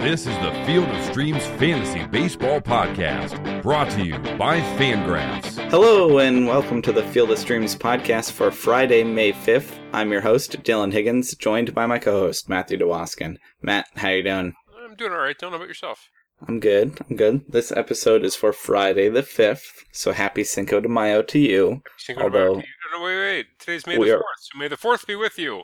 This is the Field of Streams Fantasy Baseball Podcast, brought to you by Fangraphs. Hello and welcome to the Field of Streams podcast for Friday, May 5th. I'm your host, Dylan Higgins, joined by my co-host, Matthew DeWaskin. Matt, how you doing? I'm doing all right. Don't know about yourself. I'm good. I'm good. This episode is for Friday the 5th, so happy Cinco de Mayo to you. Cinco Although- de Mayo. No, wait, wait. Today's May the are- 4th, so may the 4th be with you.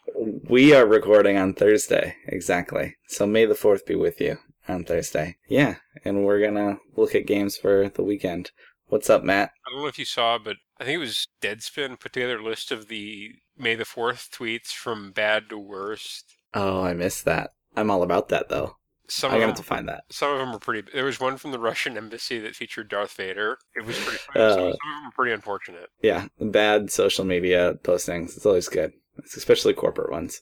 We are recording on Thursday, exactly. So may the 4th be with you on Thursday. Yeah, and we're gonna look at games for the weekend. What's up, Matt? I don't know if you saw, but I think it was Deadspin put together a list of the May the 4th tweets from bad to worst. Oh, I missed that. I'm all about that, though. Some I of gotta them, have to find that. some of them were pretty. There was one from the Russian embassy that featured Darth Vader. It was pretty. Uh, some, of them were pretty unfortunate. Yeah, bad social media postings. It's always good, it's especially corporate ones.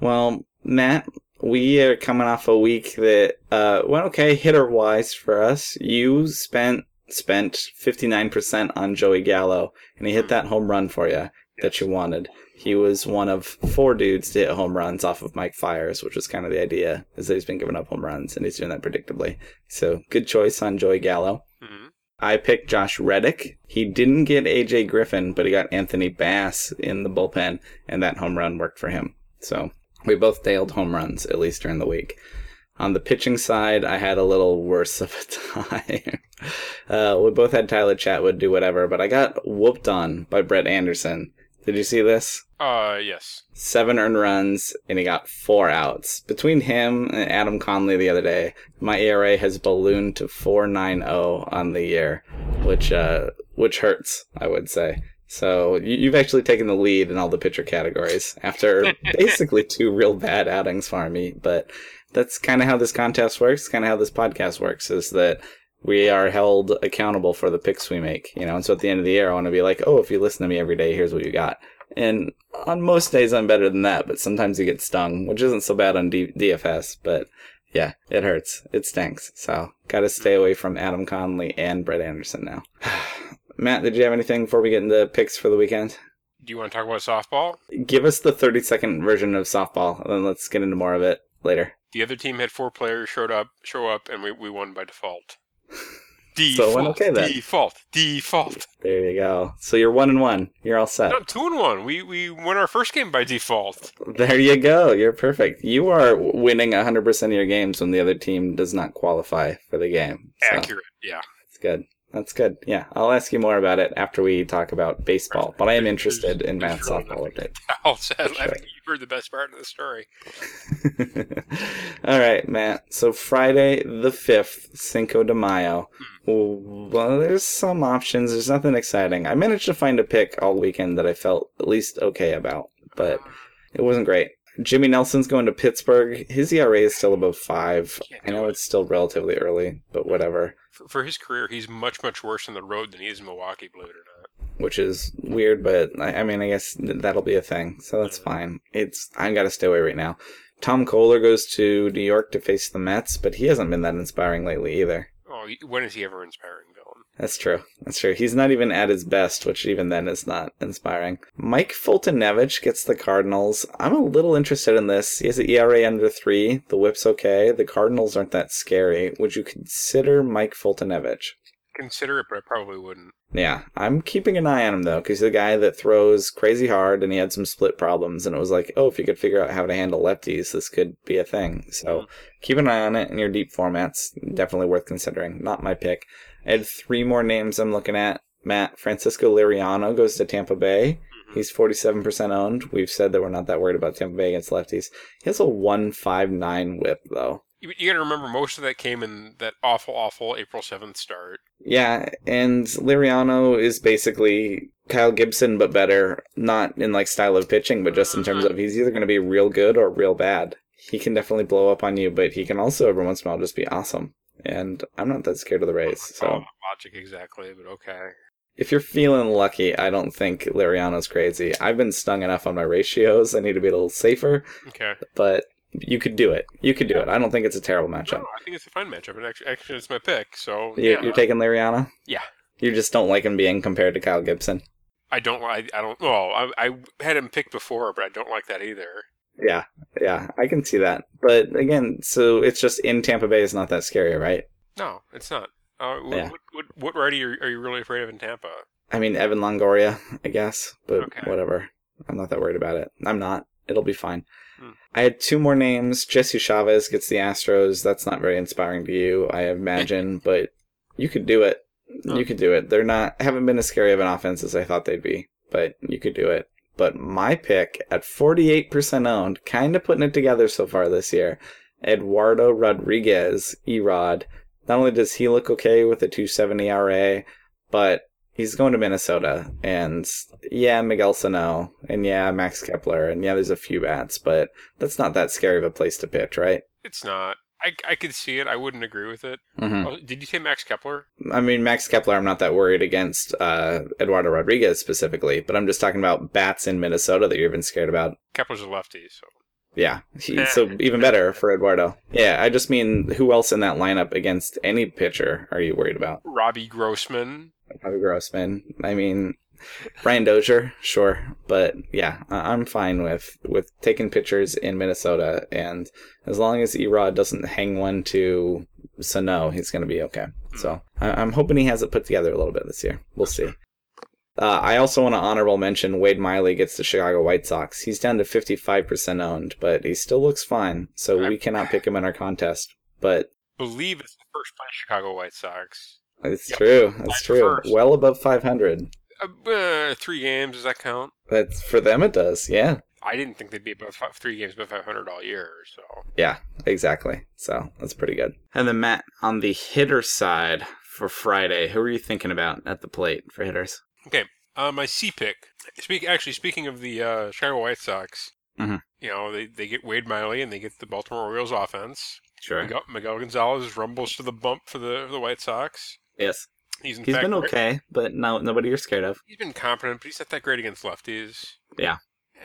Well, Matt, we are coming off a week that uh, went okay hitter wise for us. You spent spent fifty nine percent on Joey Gallo, and he hit that home run for you that you wanted. He was one of four dudes to hit home runs off of Mike Fiers, which was kind of the idea, is that he's been giving up home runs and he's doing that predictably. So good choice on Joey Gallo. hmm I picked Josh Reddick. He didn't get AJ Griffin, but he got Anthony Bass in the bullpen, and that home run worked for him. So we both nailed home runs, at least during the week. On the pitching side, I had a little worse of a time. uh, we both had Tyler Chatwood do whatever, but I got whooped on by Brett Anderson. Did you see this? Uh, yes. seven earned runs and he got four outs. Between him and Adam Conley the other day, my ERA has ballooned to 4.90 on the year, which uh which hurts, I would say. So you, you've actually taken the lead in all the pitcher categories after basically two real bad outings for me. But that's kind of how this contest works. Kind of how this podcast works is that we are held accountable for the picks we make. You know, and so at the end of the year, I want to be like, oh, if you listen to me every day, here's what you got. And on most days, I'm better than that, but sometimes you get stung, which isn't so bad on D- DFS. But yeah, it hurts. It stinks. So got to stay away from Adam Conley and Brett Anderson now. Matt, did you have anything before we get into picks for the weekend? Do you want to talk about softball? Give us the 30 second version of softball, and then let's get into more of it later. The other team had four players showed up, show up, and we, we won by default. So Default. went okay then. Default. Default. There you go. So you're one and one. You're all set. No, two and one. We we won our first game by default. There you go. You're perfect. You are winning 100% of your games when the other team does not qualify for the game. So Accurate. Yeah. It's good. That's good. Yeah, I'll ask you more about it after we talk about baseball. But I am interested in Matt's softball update. I'll say, I think you've heard the best part of the story. All right, Matt. So Friday the 5th, Cinco de Mayo. Hmm. Well, there's some options. There's nothing exciting. I managed to find a pick all weekend that I felt at least okay about, but uh-huh. it wasn't great. Jimmy Nelson's going to Pittsburgh. His ERA is still above five. I know it's still relatively early, but whatever. For, for his career, he's much much worse on the road than he is in Milwaukee. Believe it or not. which is weird, but I, I mean, I guess that'll be a thing, so that's fine. It's I got to stay away right now. Tom Koehler goes to New York to face the Mets, but he hasn't been that inspiring lately either. Oh, when is he ever inspiring, villain? That's true. That's true. He's not even at his best, which even then is not inspiring. Mike Foltynewicz gets the Cardinals. I'm a little interested in this. He has an ERA under three. The whip's okay. The Cardinals aren't that scary. Would you consider Mike Foltynewicz? Consider it, but I probably wouldn't. Yeah, I'm keeping an eye on him though, because he's a guy that throws crazy hard, and he had some split problems, and it was like, oh, if you could figure out how to handle lefties, this could be a thing. So mm-hmm. keep an eye on it in your deep formats. Definitely worth considering. Not my pick. I had three more names I'm looking at. Matt Francisco Liriano goes to Tampa Bay. Mm-hmm. He's 47% owned. We've said that we're not that worried about Tampa Bay against lefties. He has a 159 whip though. You, you got to remember, most of that came in that awful, awful April seventh start. Yeah, and Liriano is basically Kyle Gibson, but better. Not in like style of pitching, but just in terms of he's either going to be real good or real bad. He can definitely blow up on you, but he can also every once in a while just be awesome. And I'm not that scared of the race. So logic exactly, but okay. if you're feeling lucky, I don't think Liriano's crazy. I've been stung enough on my ratios. I need to be a little safer, Okay. but you could do it. You could do it. I don't think it's a terrible matchup. No, I think it's a fine matchup, and actually, actually it's my pick. So You- yeah, You're taking Liriano? Yeah. You just don't like him being compared to Kyle Gibson. I don't. I, I don't. Well, I, I had him picked before, but I don't like that either. Yeah, yeah, I can see that. But again, so it's just in Tampa Bay is not that scary, right? No, it's not. Uh, wh- Yeah. what, what, what righty are, are you really afraid of in Tampa? I mean, Evan Longoria, I guess, but Okay. whatever. I'm not that worried about it. I'm not. It'll be fine. Hmm. I had two more names. Jesse Chavez gets the Astros. That's not very inspiring to you, I imagine, but you could do it. You could do it. They're not haven't been as scary of an offense as I thought they'd be, but you could do it. But my pick at 48% owned, kind of putting it together so far this year, Eduardo Rodriguez, Erod. Not only does he look okay with a 270 RA, but he's going to Minnesota. And yeah, Miguel Sano, and yeah, Max Kepler, and yeah, there's a few bats, but that's not that scary of a place to pitch, right? It's not. I, I could see it. I wouldn't agree with it. hmm Oh, did you say Max Kepler? I mean, Max Kepler, I'm not that worried against uh, Eduardo Rodriguez specifically, but I'm just talking about bats in Minnesota that you're even scared about. Kepler's a lefty, so Yeah, he, so even better for Eduardo. Yeah, I just mean who else in that lineup against any pitcher are you worried about? Robbie Grossman. Probably Grossman. I mean, Brian Dozier, sure, but yeah, I- I'm fine with with taking pictures in Minnesota, and as long as Erod doesn't hang one to Sano, he's going to be okay. So I- I'm hoping he has it put together a little bit this year. We'll see. Uh, I also want to honorable mention Wade Miley gets the Chicago White Sox. He's down to 55% owned, but he still looks fine. So we cannot pick him in our contest. But Believe it's the first place Chicago White Sox. it's Yep. true. That's true. first. Well above 500. Uh, uh, three games, does that count? That's for them. It does. Yeah. I didn't think they'd be above five, three games above 500 all year, so. Yeah, exactly. So that's pretty good. And then Matt, on the hitter side for Friday, who are you thinking about at the plate for hitters? Okay, uh, my C pick. Speak actually, speaking of the uh, Chicago White Sox, Mhm. you know they, they get Wade Miley and they get the Baltimore Orioles offense. Sure. Miguel, Miguel Gonzalez rumbles to the bump for the for the White Sox. Yes. He's He's fact been okay, but no, nobody you're scared of. He's been competent, but he's not that great against lefties. Yeah.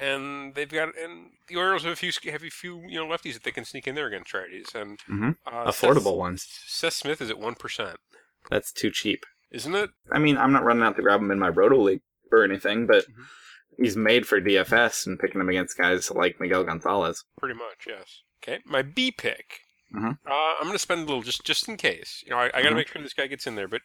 And they've got and the Orioles have a few have a few you know lefties that they can sneak in there against righties and Mm-hmm. uh, Affordable Seth, ones. Seth Smith is at one percent, That's too cheap. isn't it? I mean, I'm not running out to grab him in my Roto League or anything, but Mhm. he's made for DFS and picking him against guys like Miguel Gonzalez. Pretty much, yes. Okay, my B pick. Mhm. Uh, I'm going to spend a little just just in case. You know, I, I got to Mhm. make sure this guy gets in there. But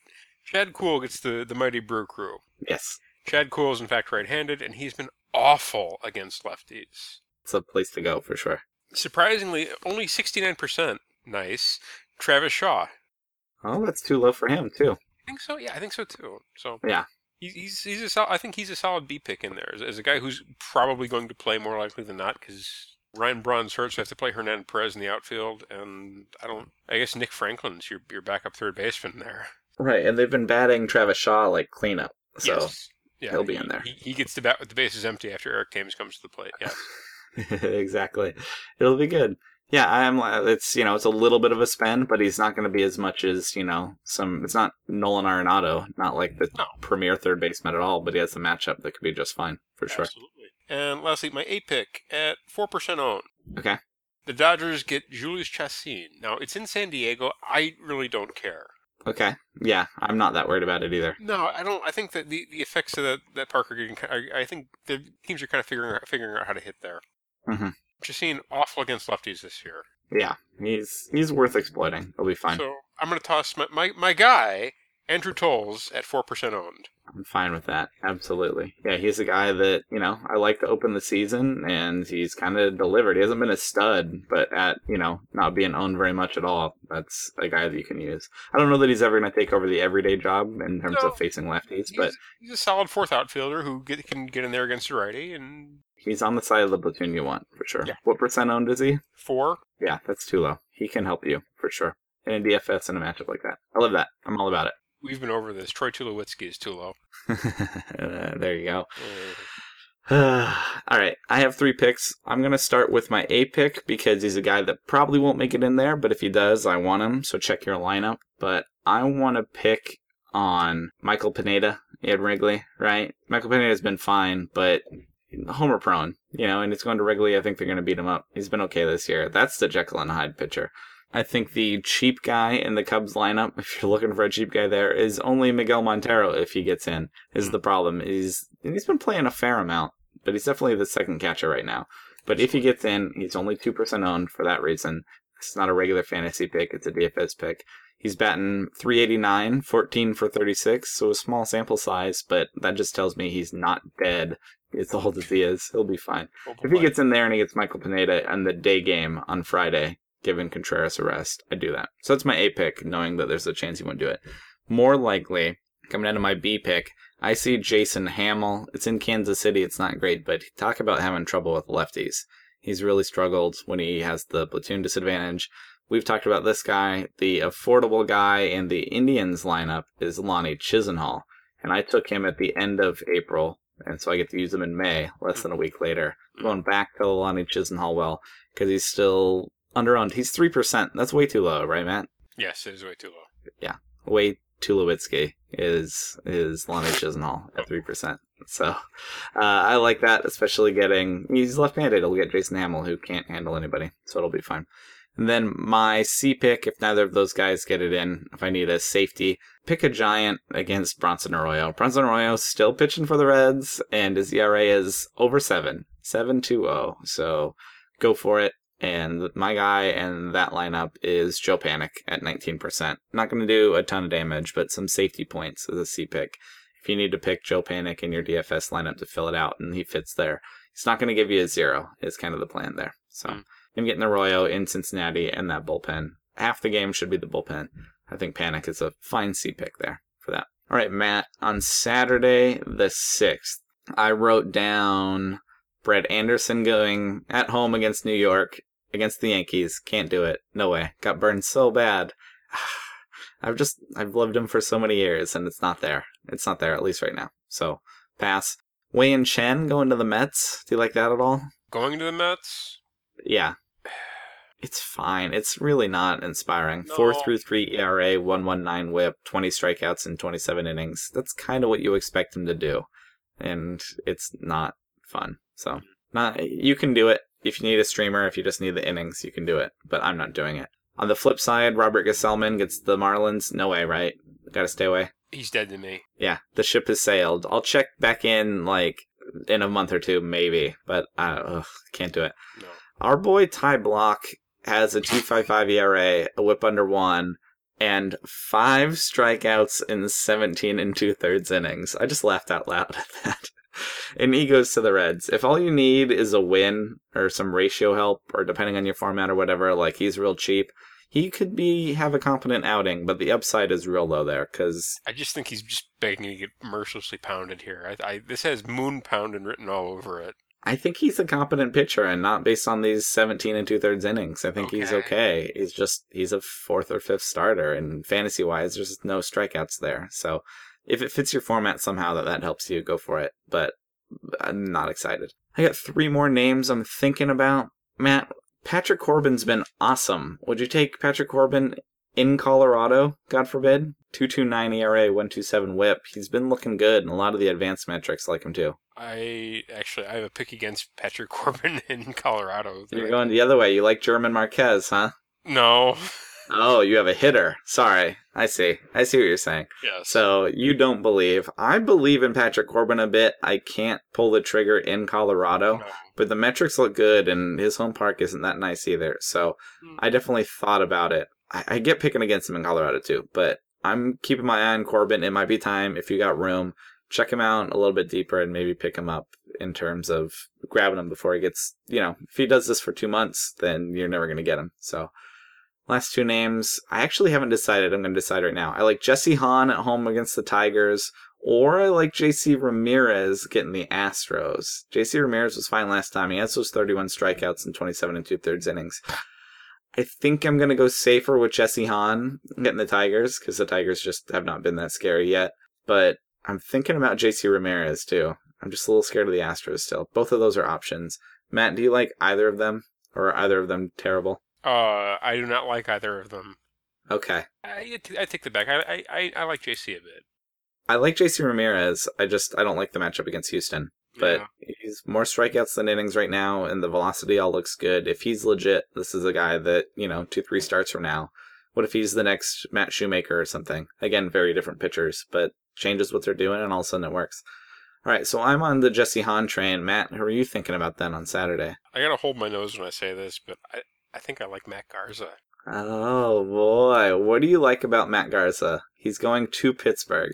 Chad Kuhl gets the the mighty Brew Crew. Yes. Chad Kuhl is in fact right-handed, and he's been awful against lefties. It's a place to go for sure. Surprisingly, only 69%. Nice. Travis Shaw. Oh, that's too low for him, too. I think so. Yeah, I think so too. So Yeah. he's he's, he's a sol- I think he's a solid B pick in there as, as a guy who's probably going to play more likely than not because Ryan Braun's hurt, so I have to play Hernan Perez in the outfield, and I don't. I guess Nick Franklin's your your backup third baseman there. Right, and they've been batting Travis Shaw like cleanup. So Yes. Yeah, he'll be he- in there. He, he gets to bat with the bases empty after Eric Thames comes to the plate. Yeah. exactly. It'll be good. Yeah, I'm. Uh, it's you know it's a little bit of a spend, but he's not going to be as much as you know some. It's not Nolan Arenado, not like the No. premier third baseman at all, but he has a matchup that could be just fine for sure. Absolutely. And lastly, my A pick at four percent owned. Okay. The Dodgers get Jhoulys Chacin. Now it's in San Diego. I really don't care. Okay. Yeah, I'm not that worried about it either. No, I don't. I think that the, the effects of that that Parker getting. I, I think the teams are kind of figuring out figuring out how to hit there. Mhm. Chacin awful against lefties this year. Yeah, he's he's worth exploiting. He'll be fine. So I'm going to toss my, my my guy Andrew Toles at four percent owned. I'm fine with that. Absolutely. Yeah, he's a guy that, you know, I like to open the season and he's kind of delivered. He hasn't been a stud, but at, you know, not being owned very much at all, that's a guy that you can use. I don't know that he's ever going to take over the everyday job in terms No. of facing lefties, but He's, he's a solid fourth outfielder who get, can get in there against a righty and he's on the side of the platoon you want, for sure. Yeah. What percent owned is he? four. Yeah, that's too low. He can help you, for sure. In a DFS in a matchup like that. I love that. I'm all about it. We've been over this. Troy Tulowitzki is too low. Uh, there you go. Uh, All right, I have three picks. I'm going to start with my A pick because he's a guy that probably won't make it in there, but if he does, I want him. So check your lineup. But I want to pick on Michael Pineda at Wrigley, right? Michael Pineda's been fine, but homer prone, you know, and it's going to Wrigley. I think they're going to beat him up. He's been okay this year. That's the Jekyll and Hyde pitcher. I think the cheap guy in the Cubs lineup, if you're looking for a cheap guy there, is only Miguel Montero if he gets in. Is the problem. He's he's been playing a fair amount, but he's definitely the second catcher right now. But if he gets in, he's only 2% owned for that reason. It's not a regular fantasy pick, it's a DFS pick. He's batting 389, 14 for 36, so a small sample size, but that just tells me he's not dead as old as he is. He'll be fine. If he gets in there and he gets Michael Pineda on the day game on Friday, given Contreras a rest, I do that. So that's my A pick, knowing that there's a chance he won't do it. More likely, coming down to my B pick, I see Jason Hammel. It's in Kansas City. It's not great, but talk about having trouble with lefties. He's really struggled when he has the platoon disadvantage. We've talked about this guy. The affordable guy in the Indians lineup is Lonnie Chisenhall. And I took him at the end of April, and so I get to use him in May, less than a week later. Going back to Lonnie Chisenhall well, because he's still under owned. He's 3%. That's way too low, right, Matt? Yes, it is way too low. Yeah. Way Tulowitzki is is Lonnie Chisenhall at three percent. So uh, I like that, especially getting he's left-handed. He'll get Jason Hammel, who can't handle anybody, so it'll be fine. And then my C pick, if neither of those guys get it in, if I need a safety, pick a giant against Bronson Arroyo. Bronson Arroyo still pitching for the Reds, and his ERA is over seven, seven two zero. So go for it. And my guy and that lineup is Joe Panik at 19%. Not going to do a ton of damage, but some safety points as a C pick. If you need to pick Joe Panik in your DFS lineup to fill it out and he fits there, he's not going to give you a zero, is kind of the plan there. So mm. I'm getting Arroyo in Cincinnati and that bullpen. Half the game should be the bullpen. I think Panik is a fine C pick there for that. All right, Matt, on Saturday the 6th, I wrote down Brett Anderson going at home against New York against the Yankees. Can't do it. No way. Got burned so bad. I've just I've loved him for so many years, and it's not there. It's not there at least right now. So pass. Wei-Yin Chen going to the Mets. Do you like that at all? Going to the Mets? Yeah. It's fine. It's really not inspiring. No. Four through three ERA, one one nine WHIP, twenty strikeouts in twenty seven innings. That's kind of what you expect him to do, and it's not fun. So, not you can do it if you need a streamer, if you just need the innings, you can do it. But I'm not doing it. On the flip side, Robert Gsellman gets the Marlins. No way, right? Gotta stay away. He's dead to me. Yeah, the ship has sailed. I'll check back in like in a month or two, maybe, but I ugh, can't do it. No. Our boy Ty Blach has a 2.55 ERA, a WHIP under one, and five strikeouts in 17 and two thirds innings. I just laughed out loud at that and he goes to the Reds. If all you need is a win or some ratio help, or depending on your format or whatever, like he's real cheap, he could be have a competent outing, but the upside is real low there because I just think he's just begging to get mercilessly pounded here. I, I this has moon pounded written all over it. I think he's a competent pitcher and not based on these 17 and two thirds innings. I think okay. he's okay. He's just, he's a fourth or fifth starter and fantasy wise, there's no strikeouts there. So if it fits your format somehow that that helps you, go for it. But I'm not excited. I got three more names I'm thinking about. Matt, Patrick Corbin's been awesome. Would you take Patrick Corbin in Colorado? God forbid. 229 ERA, 127 whip. He's been looking good, and a lot of the advanced metrics like him too. I actually I have a pick against Patrick Corbin in Colorado. You're going the other way. You like German Marquez, huh? No. Oh, you have a hitter. Sorry. I see. I see what you're saying. Yes. So you don't believe. I believe in Patrick Corbin a bit. I can't pull the trigger in Colorado, no. but the metrics look good, and his home park isn't that nice either. So mm. I definitely thought about it. I, I get picking against him in Colorado too, but I'm keeping my eye on Corbin. It might be time if you got room. Check him out a little bit deeper and maybe pick him up in terms of grabbing him before he gets, you know, if he does this for two months, then you're never going to get him. So Last two names, I actually haven't decided. I'm going to decide right now. I like Jesse Hahn at home against the Tigers, or I like JC Ramirez getting the Astros. JC Ramirez was fine last time. He has those 31 strikeouts in 27 and two thirds innings. I think I'm going to go safer with Jesse Hahn getting the Tigers because the Tigers just have not been that scary yet. But I'm thinking about JC Ramirez too. I'm just a little scared of the Astros still. Both of those are options. Matt, do you like either of them? Or are either of them terrible? Uh, I do not like either of them. Okay. I, I take the back. I, I I like JC a bit. I like JC Ramirez. I just I don't like the matchup against Houston. But yeah. he's more strikeouts than innings right now, and the velocity all looks good. If he's legit, this is a guy that you know two three starts from now. What if he's the next Matt Shoemaker or something? Again, very different pitchers, but changes what they're doing, and all of a sudden it works. All right, so I'm on the Jesse Hahn train. Matt, who are you thinking about then on Saturday? I gotta hold my nose when I say this, but I, I think I like Matt Garza. Oh boy, what do you like about Matt Garza? He's going to Pittsburgh.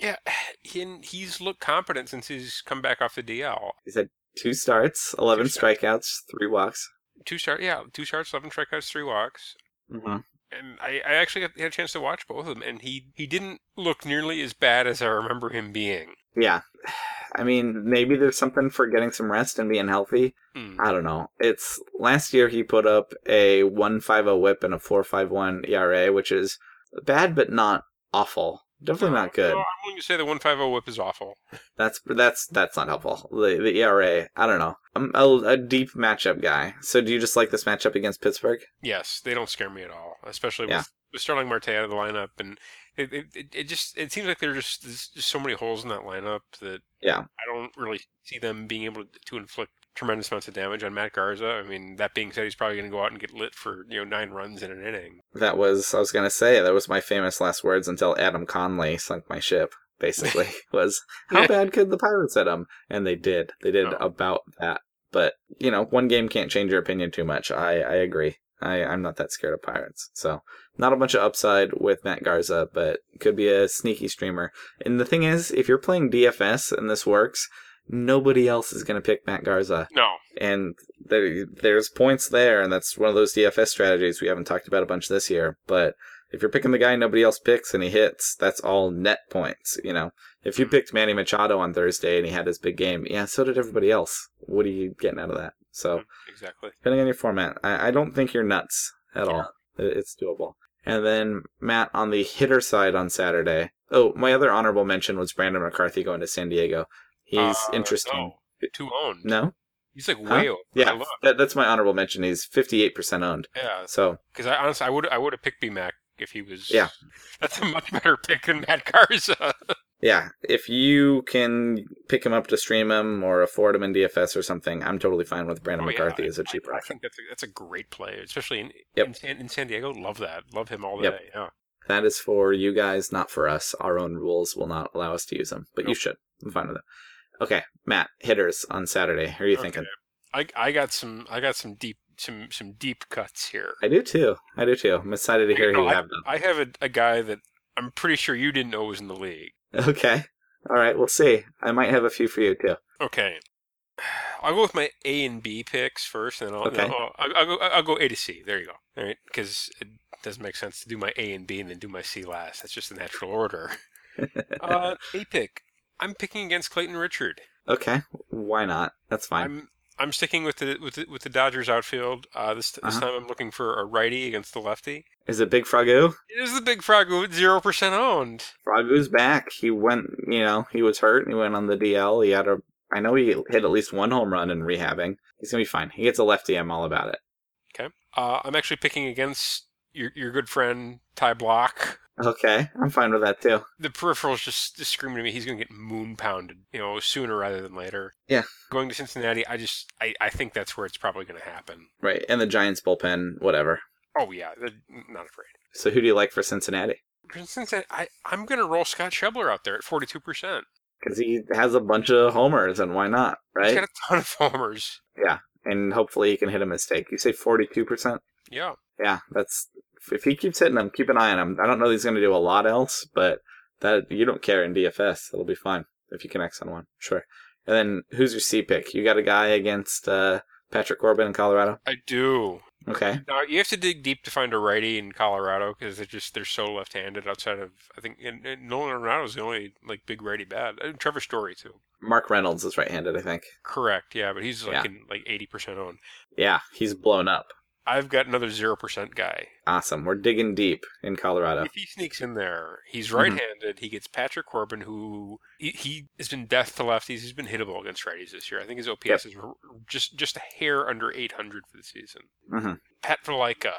Yeah, he, he's looked competent since he's come back off the DL. He's had two starts, 11 Two starts. strikeouts, three walks. Two start, yeah, two starts, eleven strikeouts, three walks. hmm And I, I actually had a chance to watch both of them, and he, he didn't look nearly as bad as I remember him being. Yeah. I mean, maybe there's something for getting some rest and being healthy. Hmm. I don't know. It's last year he put up a 150 whip and a 451 ERA, which is bad but not awful. Definitely not good. No, I'm willing to say the 150 whip is awful. That's that's that's not helpful. The the ERA, I don't know. I'm a, a deep matchup guy. So do you just like this matchup against Pittsburgh? Yes, they don't scare me at all, especially Yeah. with, with Starling Marte out of the lineup, and it, it, it, just it seems like there just there's just so many holes in that lineup that Yeah. I don't really see them being able to, to inflict tremendous amounts of damage on Matt Garza. I mean, that being said, he's probably going to go out and get lit for you know nine runs in an inning. That was I was gonna say that was my famous last words until Adam Conley sunk my ship. Basically, was how bad could the Pirates hit him? And they did. They did Oh. about that. But you know, one game can't change your opinion too much. I I agree. I I'm not that scared of Pirates. So not a bunch of upside with Matt Garza, but could be a sneaky streamer. And the thing is, if you're playing DFS and this works, nobody else is gonna pick Matt Garza No, and there, there's points there, and that's one of those DFS strategies we haven't talked about a bunch this year. But if you're picking the guy nobody else picks and he hits, that's all net points. You know, if you hmm. picked Manny Machado on Thursday and he had his big game, yeah, so did everybody else. What are you getting out of that? So exactly. depending on your format, I, I don't think you're nuts at all. It- It's doable. And then Matt on the hitter side on Saturday. Oh, my other honorable mention was Brandon McCarthy going to San Diego. He's Uh, interesting. No, two owned. no? he's like Huh? way over. Yeah, that, that's my honorable mention. He's 58% owned. yeah. So, Because I honestly, I would I would have picked B Mac if he was. Yeah. that's a much better pick than Matt Garza. yeah, if you can pick him up to stream him or afford him in DFS or something, I'm totally fine with Brandon Oh, yeah, McCarthy as a cheaper I, I option. think that's a, that's a great play, especially in Yep. in, San, in San Diego. Love that. Love him all Yep. day. Yeah. That is for you guys, not for us. Our own rules will not allow us to use them, but you should. I'm fine with it. Okay, Matt, hitters on Saturday. How are you thinking? I I got some I got some deep some some deep cuts here. I do too. I do too. I'm excited to hear You who know, you have them. I have a, a guy that I'm pretty sure you didn't know was in the league. Okay. All right, we'll see. I might have a few for you too. Okay. I'll go with my A and B picks first, and then I'll, Okay. I'll, I'll, I'll go. I'll go A to C. There you go. All right, because it doesn't make sense to do my A and B and then do my C last. That's just the natural order. Uh, A pick. I'm picking against Clayton Richard. okay, why not? That's fine. I'm I'm sticking with the with the, with the Dodgers outfield. Uh, this this Uh-huh. time I'm looking for a righty against the lefty. Is it Big Frogoo? It is the big with zero percent owned. Frogoo's back. He went, you know, he was hurt. He went on the DL. He had a, I know he hit at least one home run in rehabbing. He's gonna be fine. He gets a lefty. I'm all about it. Okay. Uh, I'm actually picking against your your good friend Ty Blach. Okay, I'm fine with that too. The peripheral's just, just screaming to me he's going to get moon pounded, you know, sooner rather than later. Yeah. Going to Cincinnati, I just I, I think that's where it's probably going to happen. Right, and the Giants bullpen, whatever. Oh yeah, not afraid. So who do you like for Cincinnati? For Cincinnati, I I'm going to roll Scott Schebler out there at 42 percent. Because he has a bunch of homers, and why not, He's right? got a ton of homers. Yeah, and hopefully he can hit a mistake. You say 42 percent? Yeah. Yeah, that's if he keeps hitting them, keep an eye on him. I don't know that he's going to do a lot else, but that you don't care in DFS, it'll be fine if you connect on one. Sure. And then who's your C pick? You got a guy against uh, Patrick Corbin in Colorado. I do. Okay. Now you have to dig deep to find a righty in Colorado because they're just they're so left-handed. Outside of I think and, and Nolan Arenado's the only like big righty bad. And Trevor Story too. Mark Reynolds is right-handed, I think. Correct. Yeah, but he's like Yeah. in like 80 percent owned. Yeah, he's blown up. I've got another zero percent guy. Awesome. We're digging deep in Colorado. If he sneaks in there, he's Mhm. right-handed. He gets Patrick Corbin, who he, he has been death to lefties. He's been hittable against righties this year. I think his OPS Yep. is just just a hair under 800 for the season. hmm Pat Valaika,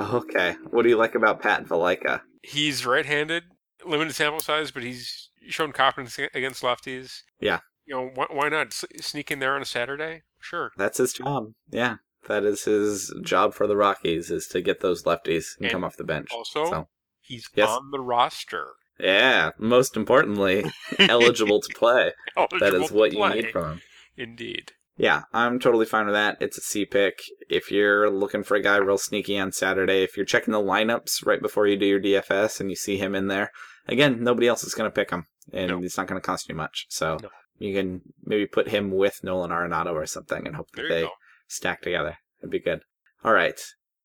Okay. What do you like about Pat Valaika? he's right-handed, limited sample size, but he's shown competence against lefties. Yeah. You know, why, why not sneak in there on a Saturday? Sure. That's his job. Yeah. That is his job for the Rockies is to get those lefties and, And come off the bench. Also, So he's Yes. on the roster. Yeah, most importantly, eligible to play. That Eligible is to what you need from him. Indeed. Yeah, I'm totally fine with that. It's a C pick. If you're looking for a guy real sneaky on Saturday, if you're checking the lineups right before you do your DFS and you see him in there, again, nobody else is going to pick him, and No. it's not going to cost you much. So No. you can maybe put him with Nolan Arenado or something and hope that they go. Stack together. It'd be good. All right.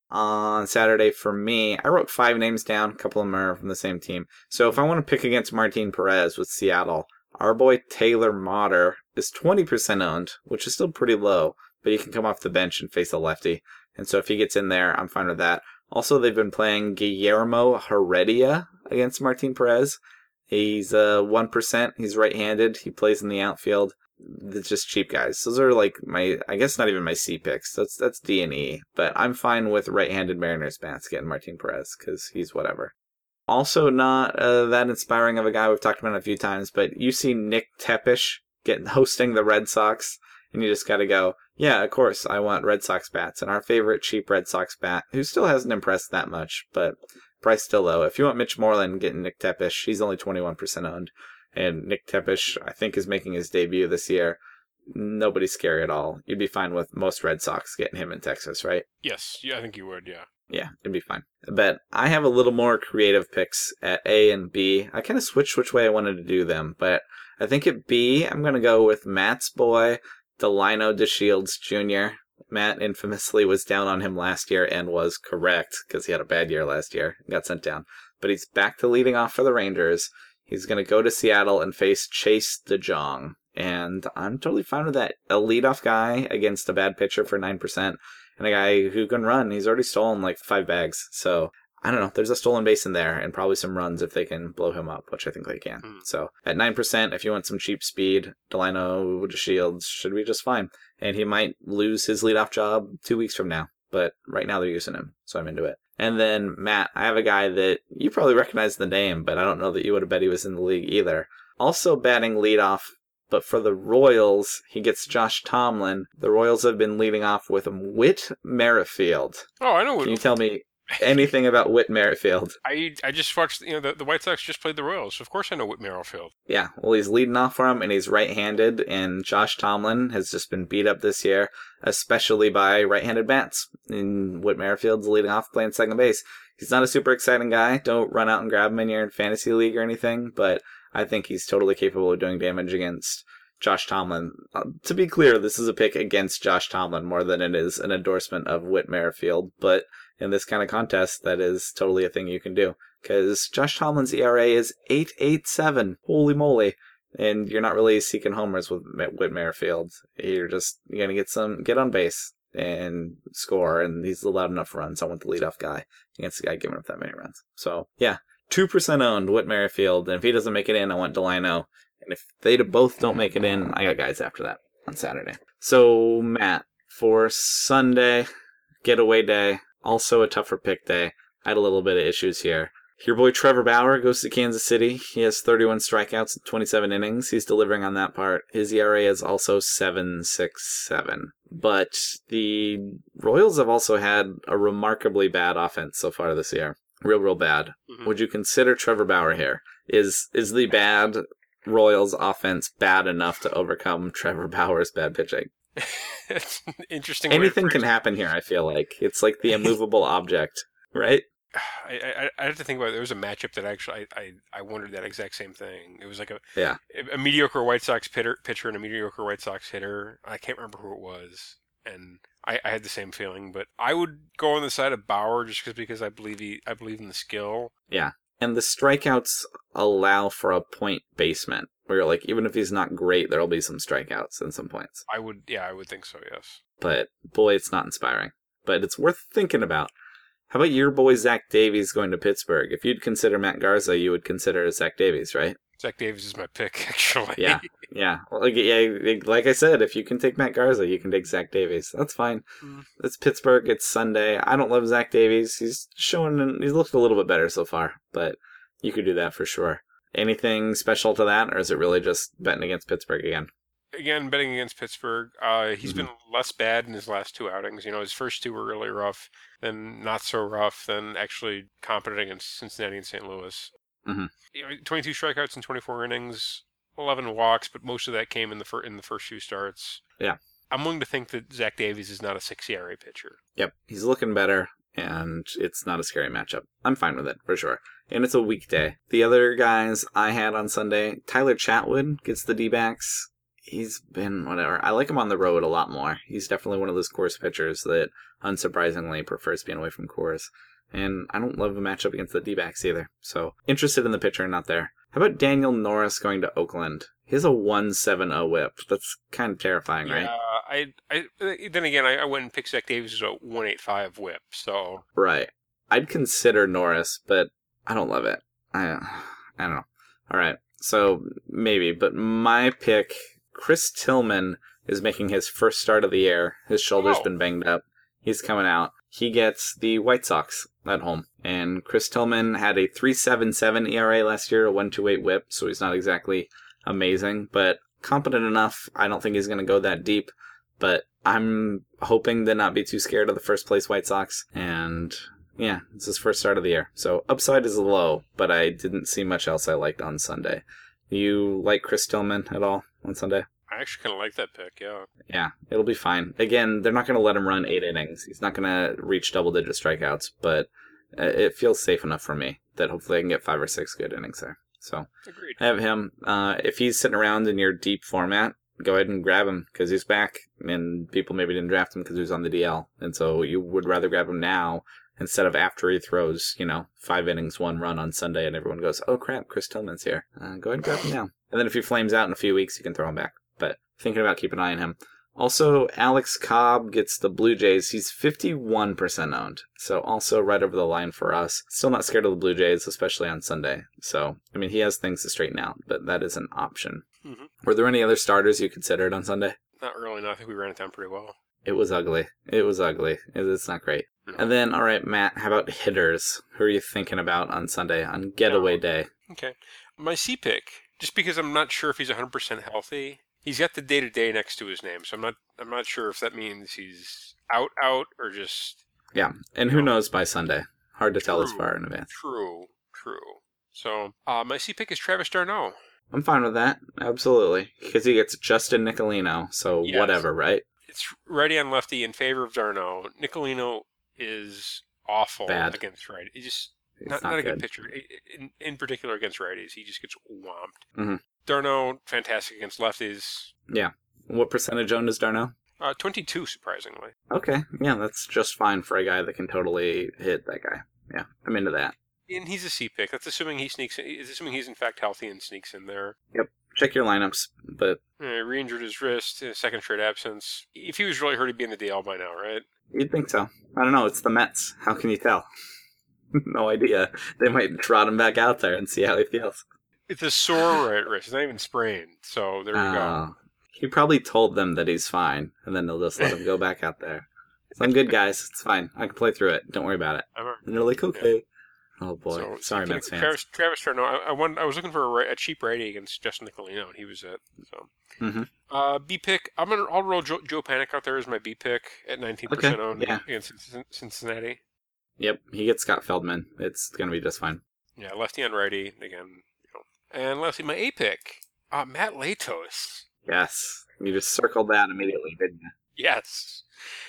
On Saturday for me, I wrote five names down. A couple of them are from the same team. So if I want to pick against Martin Perez with Seattle, our boy Taylor Motter is 20% owned, which is still pretty low, but he can come off the bench and face a lefty. And so if he gets in there, I'm fine with that. Also, they've been playing Guillermo Heredia against Martin Perez. He's uh, 1%. He's right handed. He plays in the outfield. They're just cheap guys. Those are like my, I guess not even my C picks. That's that's D and E. But I'm fine with right-handed Mariners bats getting Martin Perez because he's whatever. Also, not uh, that inspiring of a guy we've talked about a few times, but you see Nick Tepesch getting hosting the Red Sox, and you just got to go, yeah, of course, I want Red Sox bats, and our favorite cheap Red Sox bat, who still hasn't impressed that much, but price still low. If you want Mitch Moreland getting Nick Tepesch, he's only 21% owned, and Nick Tepesch, I think, is making his debut this year. Nobody's scary at all. You'd be fine with most Red Sox getting him in Texas, right? Yes, yeah, I think you would. Yeah. Yeah, it'd be fine. But I have a little more creative picks at A and B. I kind of switched which way I wanted to do them, but I think at B, I'm going to go with Matt's boy, Delino DeShields Jr. Matt infamously was down on him last year and was correct because he had a bad year last year and got sent down. But he's back to leading off for the Rangers. He's going to go to Seattle and face Chase DeJong. And I'm totally fine with that. A leadoff guy against a bad pitcher for 9% and a guy who can run. He's already stolen like five bags. So I don't know. There's a stolen base in there and probably some runs if they can blow him up, which I think they can. Hmm. So at 9%, if you want some cheap speed, Delino Shields should be just fine. And he might lose his leadoff job two weeks from now. But right now they're using him. So I'm into it. And then Matt, I have a guy that you probably recognize the name, but I don't know that you would have bet he was in the league either. Also batting leadoff but for the Royals, he gets Josh Tomlin. The Royals have been leading off with Whit Merrifield. Oh, I know. Can you tell me anything about Whit Merrifield? I I just watched. You know, the, the White Sox just played the Royals. Of course, I know Whit Merrifield. Yeah, well, he's leading off for him, and he's right-handed. And Josh Tomlin has just been beat up this year, especially by right-handed bats. And Whit Merrifield's leading off, playing second base. He's not a super exciting guy. Don't run out and grab him in your fantasy league or anything, but I think he's totally capable of doing damage against Josh Tomlin. Uh, to be clear, this is a pick against Josh Tomlin more than it is an endorsement of Whit Merrifield, but in this kind of contest, that is totally a thing you can do. Because Josh Tomlin's ERA is 8.87. Holy moly. And you're not really seeking homers with Whit Merrifield. You're just you're gonna get some get on base and score, and he's allowed enough runs. I want the leadoff guy against the guy giving up that many runs. So yeah, two percent owned Whit Merrifield, and if he doesn't make it in, I want Delino. And if they both don't make it in, I got guys after that on Saturday. So Matt, for Sunday, getaway day, also a tougher pick day. I had a little bit of issues here. Your boy Trevor Bauer goes to Kansas City. He has 31 strikeouts in 27 innings. He's delivering on that part. His ERA is also 7.67. But the Royals have also had a remarkably bad offense so far this year. Real, real bad. Mhm. Would you consider Trevor Bauer here? Is is the bad Royals offense bad enough to overcome Trevor Bauer's bad pitching? interesting. Anything can happen here, I feel like. It's like the immovable object, right? I, I I have to think about it. There was a matchup that actually I, I, I wondered that exact same thing. It was like a Yeah. a mediocre White Sox pitter, pitcher and a mediocre White Sox hitter. I can't remember who it was, and I, I had the same feeling. But I would go on the side of Bauer just cause, because I believe he I believe in the skill. Yeah, and the strikeouts allow for a point basement where you're like, even if he's not great, there'll be some strikeouts and some points. I would yeah I would think so yes. But boy, it's not inspiring. But it's worth thinking about. How about your boy Zach Davies going to Pittsburgh? If you'd consider Matt Garza, you would consider Zach Davies, right? Zach Davies is my pick actually. Yeah. Yeah. Like, yeah, like I said, if you can take Matt Garza, you can take Zach Davies. That's fine. Mm. It's Pittsburgh. It's Sunday. I don't love Zach Davies. He's showing, and he's looked a little bit better so far, but you could do that for sure. Anything special to that, or is it really just betting against Pittsburgh again? Again, betting against Pittsburgh. Uh, he's Mhm. been less bad in his last two outings. You know, his first two were really rough, then not so rough, then actually competent against Cincinnati and St. Louis. You know, 22 strikeouts in 24 innings, 11 walks, but most of that came in the fir- in the first few starts. Yeah. I'm willing to think that Zach Davies is not a six ERA pitcher. Yep, he's looking better, and it's not a scary matchup. I'm fine with it for sure. And it's a weekday. The other guys I had on Sunday, Tyler Chatwood gets the D backs. He's been whatever. I like him on the road a lot more. He's definitely one of those Coors pitchers that unsurprisingly prefers being away from Coors. And I don't love a matchup against the D backs either. So interested in the pitcher, not there. How about Daniel Norris going to Oakland? He has a 170 whip. That's kind of terrifying, right? Yeah, I, I then again I, I went and picked Zach Davies as a 185 whip. So Right. I'd consider Norris, but I don't love it. I I don't know. All right. So maybe, but my pick, Chris Tillman is making his first start of the year. His shoulder's Oh. been banged up. He's coming out. He gets the White Sox at home. And Chris Tillman had a 3.77 ERA last year, a 1.28 whip, so he's not exactly amazing, but competent enough. I don't think he's going to go that deep, but I'm hoping to not be too scared of the first place White Sox. And yeah, it's his first start of the year. So upside is low, but I didn't see much else I liked on Sunday. You like Chris Tillman at all on Sunday? I actually kind of like that pick. Yeah. Yeah, it'll be fine. Again, they're not going to let him run eight innings. He's not going to reach double digit strikeouts, but uh, it feels safe enough for me that hopefully I can get five or six good innings there. So Agreed. I have him. Uh, if he's sitting around in your deep format, go ahead and grab him because he's back, and people maybe didn't draft him because he was on the DL, and so you would rather grab him now instead of after he throws, you know, five innings, one run on Sunday, and everyone goes, "Oh crap, Chris Tillman's here." Uh, go ahead and grab him now, and then if he flames out in a few weeks, you can throw him back. But thinking about keeping an eye on him. Also, Alex Cobb gets the Blue Jays. He's 51% owned. So, also right over the line for us. Still not scared of the Blue Jays, especially on Sunday. So, I mean, he has things to straighten out, but that is an option. Mhm. Were there any other starters you considered on Sunday? Not really. No, I think we ran it down pretty well. It was ugly. It was ugly. It's not great. No. And then, all right, Matt, how about hitters? Who are you thinking about on Sunday on getaway No. day? Okay. My C pick, just because I'm not sure if he's 100% healthy, he's got the day to day next to his name, so I'm not I'm not sure if that means he's out out or just Yeah. And who knows by Sunday? Hard to tell as far in advance. true, true. So uh, my C pick is Travis d'Arnaud. I'm fine with that. Absolutely. Because he gets Justin Nicolino. So Yes. whatever, right? It's righty on lefty in favor of d'Arnaud. Nicolino is awful Bad. against right. He just not, not, not a good. good pitcher. In, in particular against righties, he just gets whomped. Mhm. d'Arnaud, fantastic against lefties. Yeah. What percentage owned is d'Arnaud? Uh, 22, surprisingly. Okay. Yeah, that's just fine for a guy that can totally hit that guy. Yeah, I'm into that. And he's a C pick. That's assuming he sneaks. In, it's assuming he's in fact healthy and sneaks in there. Yep. Check your lineups, but Uh, re-injured his wrist, uh, second straight absence. If he was really hurt, he'd be in the DL by now, right? you'd think so. I don't know. It's the Mets. How can you tell? no idea. They might trot him back out there and see how he feels. It's a sore right wrist. It's not even sprained. So there you go. Oh. He probably told them that he's fine, and then they'll just let him go back out there. So I'm good, guys. It's fine. I can play through it. Don't worry about it. And they're like, okay. Oh boy. So, Sorry, Mets fans. Travis, Travis d'Arnaud, I, I, won, I was looking for a, a cheap righty against Justin Nicolino, and he was it. So, mm-hmm. uh, B pick. I'm gonna. I'll roll Joe, Joe Panik out there as my B pick at 19 percent Okay, owned yeah. against Cincinnati. Yep, he gets Scott Feldman. It's gonna be just fine. Yeah, lefty and righty again. You know. And lastly, my A pick. Uh, Matt Latos. Yes, you just circled that immediately, didn't you? Yes.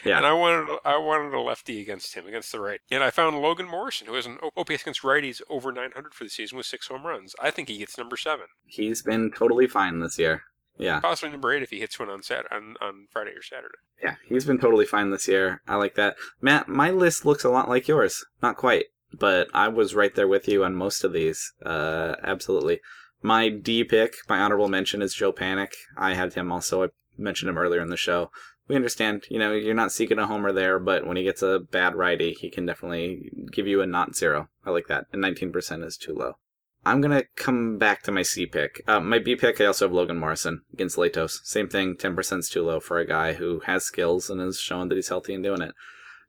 Yeah. And I wanted I wanted a lefty against him against the right. And I found Logan Morrison, who has an OPS against righties over 900 for the season with six home runs. I think he gets number seven, He's been totally fine this year. Yeah, possibly number eight if he hits one on Sat on, on Friday or Saturday. yeah, he's been totally fine this year. I like that. Matt, my list looks a lot like yours. Not quite, but I was right there with you on most of these. Uh, absolutely. My D pick, my honorable mention is Joe Panik. I had him also. I mentioned him earlier in the show. We understand, you know, you're not seeking a homer there, but when he gets a bad righty, he can definitely give you a not zero. I like that. And 19% is too low. I'm going to come back to my C pick. Uh, my B pick, I also have Logan Morrison against Latos. Same thing, 10% is too low for a guy who has skills and has shown that he's healthy and doing it.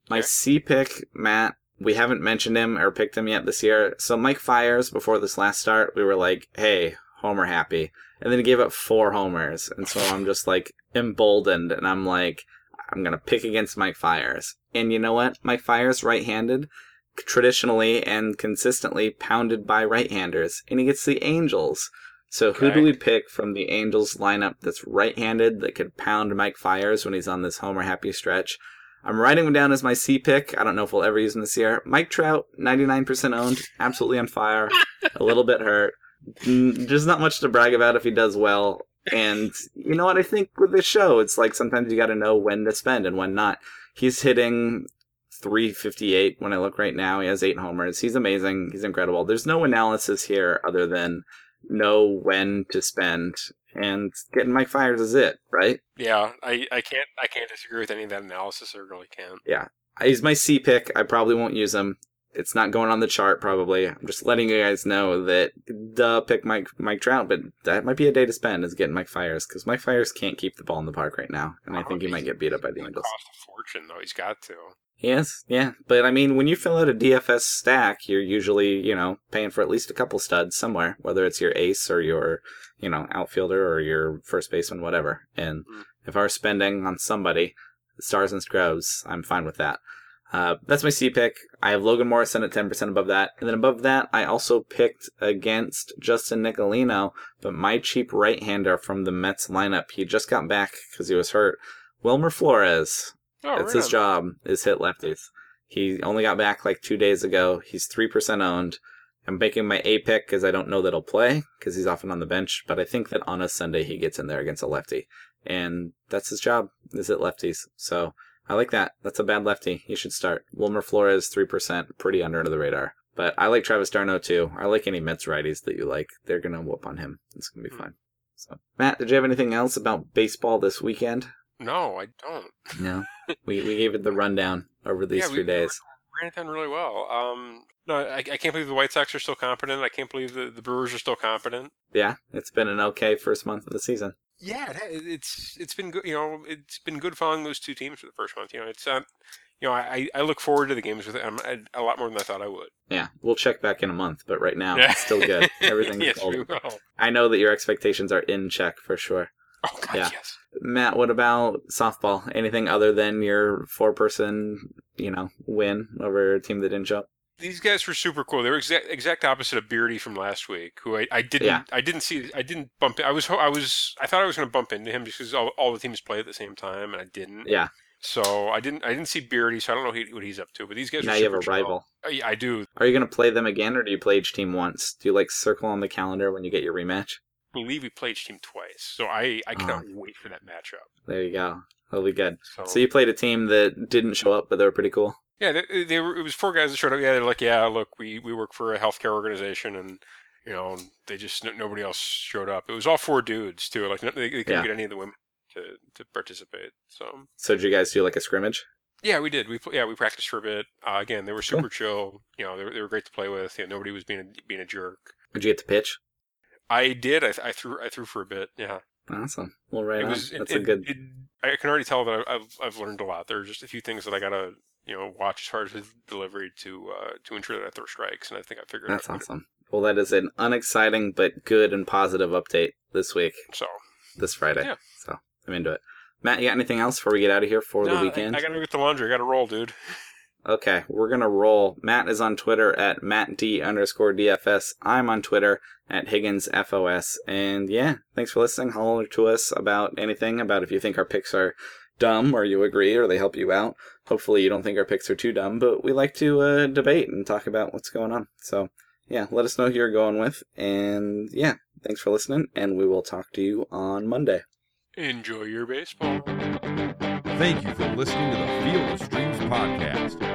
My Okay. C pick, Matt, we haven't mentioned him or picked him yet this year. So Mike Fiers, before this last start, we were like, hey, homer happy. And then he gave up four homers. And so I'm just like emboldened and I'm like, I'm going to pick against Mike Fiers. And you know what? Mike Fiers, right handed, traditionally and consistently pounded by right-handers, and he gets the Angels. So who Okay. do we pick from the Angels lineup that's right-handed that could pound Mike Fiers when he's on this homer happy stretch? I'm writing him down as my C pick. I don't know if we'll ever use him this year. Mike Trout, 99% owned, absolutely on fire, a little bit hurt. There's not much to brag about if he does well. And you know what? I think with this show, it's like sometimes you got to know when to spend and when not. He's hitting 358 when I look right now. He has eight homers. He's amazing. He's incredible. There's no analysis here other than know when to spend. And getting Mike Fiers is it, right? Yeah, I, I can't I can't disagree with any of that analysis. I really can't. Yeah, he's my C pick. I probably won't use him. It's not going on the chart, probably. I'm just letting you guys know that duh, pick Mike Mike Trout, but that might be a day to spend is getting Mike Fiers because Mike Fiers can't keep the ball in the park right now, and I oh, think he might get beat up by the Angels. cost a fortune though. He's got to. Yes, yeah, but I mean, when you fill out a DFS stack, you're usually you know paying for at least a couple studs somewhere, whether it's your ace or your you know outfielder or your first baseman, whatever. And Mm. if our spending on somebody, stars and scrubs, I'm fine with that. Uh, that's my C pick. I have Logan Morrison at 10% above that. And then above that, I also picked against Justin Nicolino, but my cheap right hander from the Mets lineup. He just got back because he was hurt. Wilmer Flores. Oh, That's right his job, is hit lefties. He only got back like two days ago. He's 3% owned. I'm making my A pick because I don't know that he'll play because he's often on the bench, but I think that on a Sunday he gets in there against a lefty. And that's his job, is it lefties. So I like that. That's a bad lefty. He should start. Wilmer Flores, 3%, pretty under the radar. But I like Travis d'Arnaud too. I like any Mets righties that you like. They're going to whoop on him. It's going to be Hmm. fun. So, Matt, did you have anything else about baseball this weekend? No, I don't. No. we, we gave it the rundown over these Yeah, few we- days. Ran it down really well. Um, no, I, I can't believe the White Sox are still competent. I can't believe the, the Brewers are still competent. Yeah, it's been an okay first month of the season. Yeah, it, it's it's been good. You know, it's been good following those two teams for the first month. You know, it's not. You know, I, I look forward to the games with them a lot more than I thought I would. Yeah, we'll check back in a month, but right now it's still good. Everything's yes, we. I know that your expectations are in check for sure. Oh God, Yeah. yes. Matt, what about softball? Anything other than your four person, you know, win over a team that didn't show up? These guys were super cool. They were exact exact opposite of Beardy from last week, who I, I didn't Yeah. I didn't see I didn't bump. I was I was I thought I was going to bump into him because all, all the teams play at the same time, and I didn't. Yeah. So I didn't I didn't see Beardy, so I don't know what he's up to. But these guys now are you have a chill. rival. Uh, yeah, I do Are you going to play them again, or do you play each team once? Do you like circle on the calendar when you get your rematch? Believe we played each team twice, so I I cannot Oh. wait for that matchup. There you go. That'll be good. So, So you played a team that didn't show up, but they were pretty cool. yeah, they, they were. It was four guys that showed up. Yeah, they're like, yeah, look, we we work for a healthcare organization, and you know, they just nobody else showed up. It was all four dudes too. Like they, they couldn't Yeah. get any of the women to to participate. So So did you guys do like a scrimmage? yeah, we did. We yeah we practiced for a bit. Uh, again, they were super chill. You know, they were, they were great to play with. You know, nobody was being a, being a jerk. Did you get to pitch? I did. I, I threw I threw for a bit. Yeah. Awesome. Well, right it was. That's it, a good. It, I can already tell that I've I've learned a lot. There are just a few things that I gotta you know watch as far as his delivery to uh, to ensure that I throw strikes, and I think I figured That's out. awesome. Well, that is an unexciting but good and positive update this week, So this Friday. Yeah. So I'm into it. Matt, you got anything else before we get out of here for No, the weekend? I, gotta go get the laundry. I gotta roll, dude. Okay, we're gonna roll. Matt is on Twitter at mattd underscore dfs. I'm on Twitter at Higgins FOS. And yeah, thanks for listening. Holler to us about anything about if you think our picks are dumb or you agree or they help you out. Hopefully you don't think our picks are too dumb, but we like to uh, debate and talk about what's going on. So yeah, let us know who you're going with. And yeah, thanks for listening, and we will talk to you on Monday. Enjoy your baseball. Thank you for listening to the Field of Streams podcast.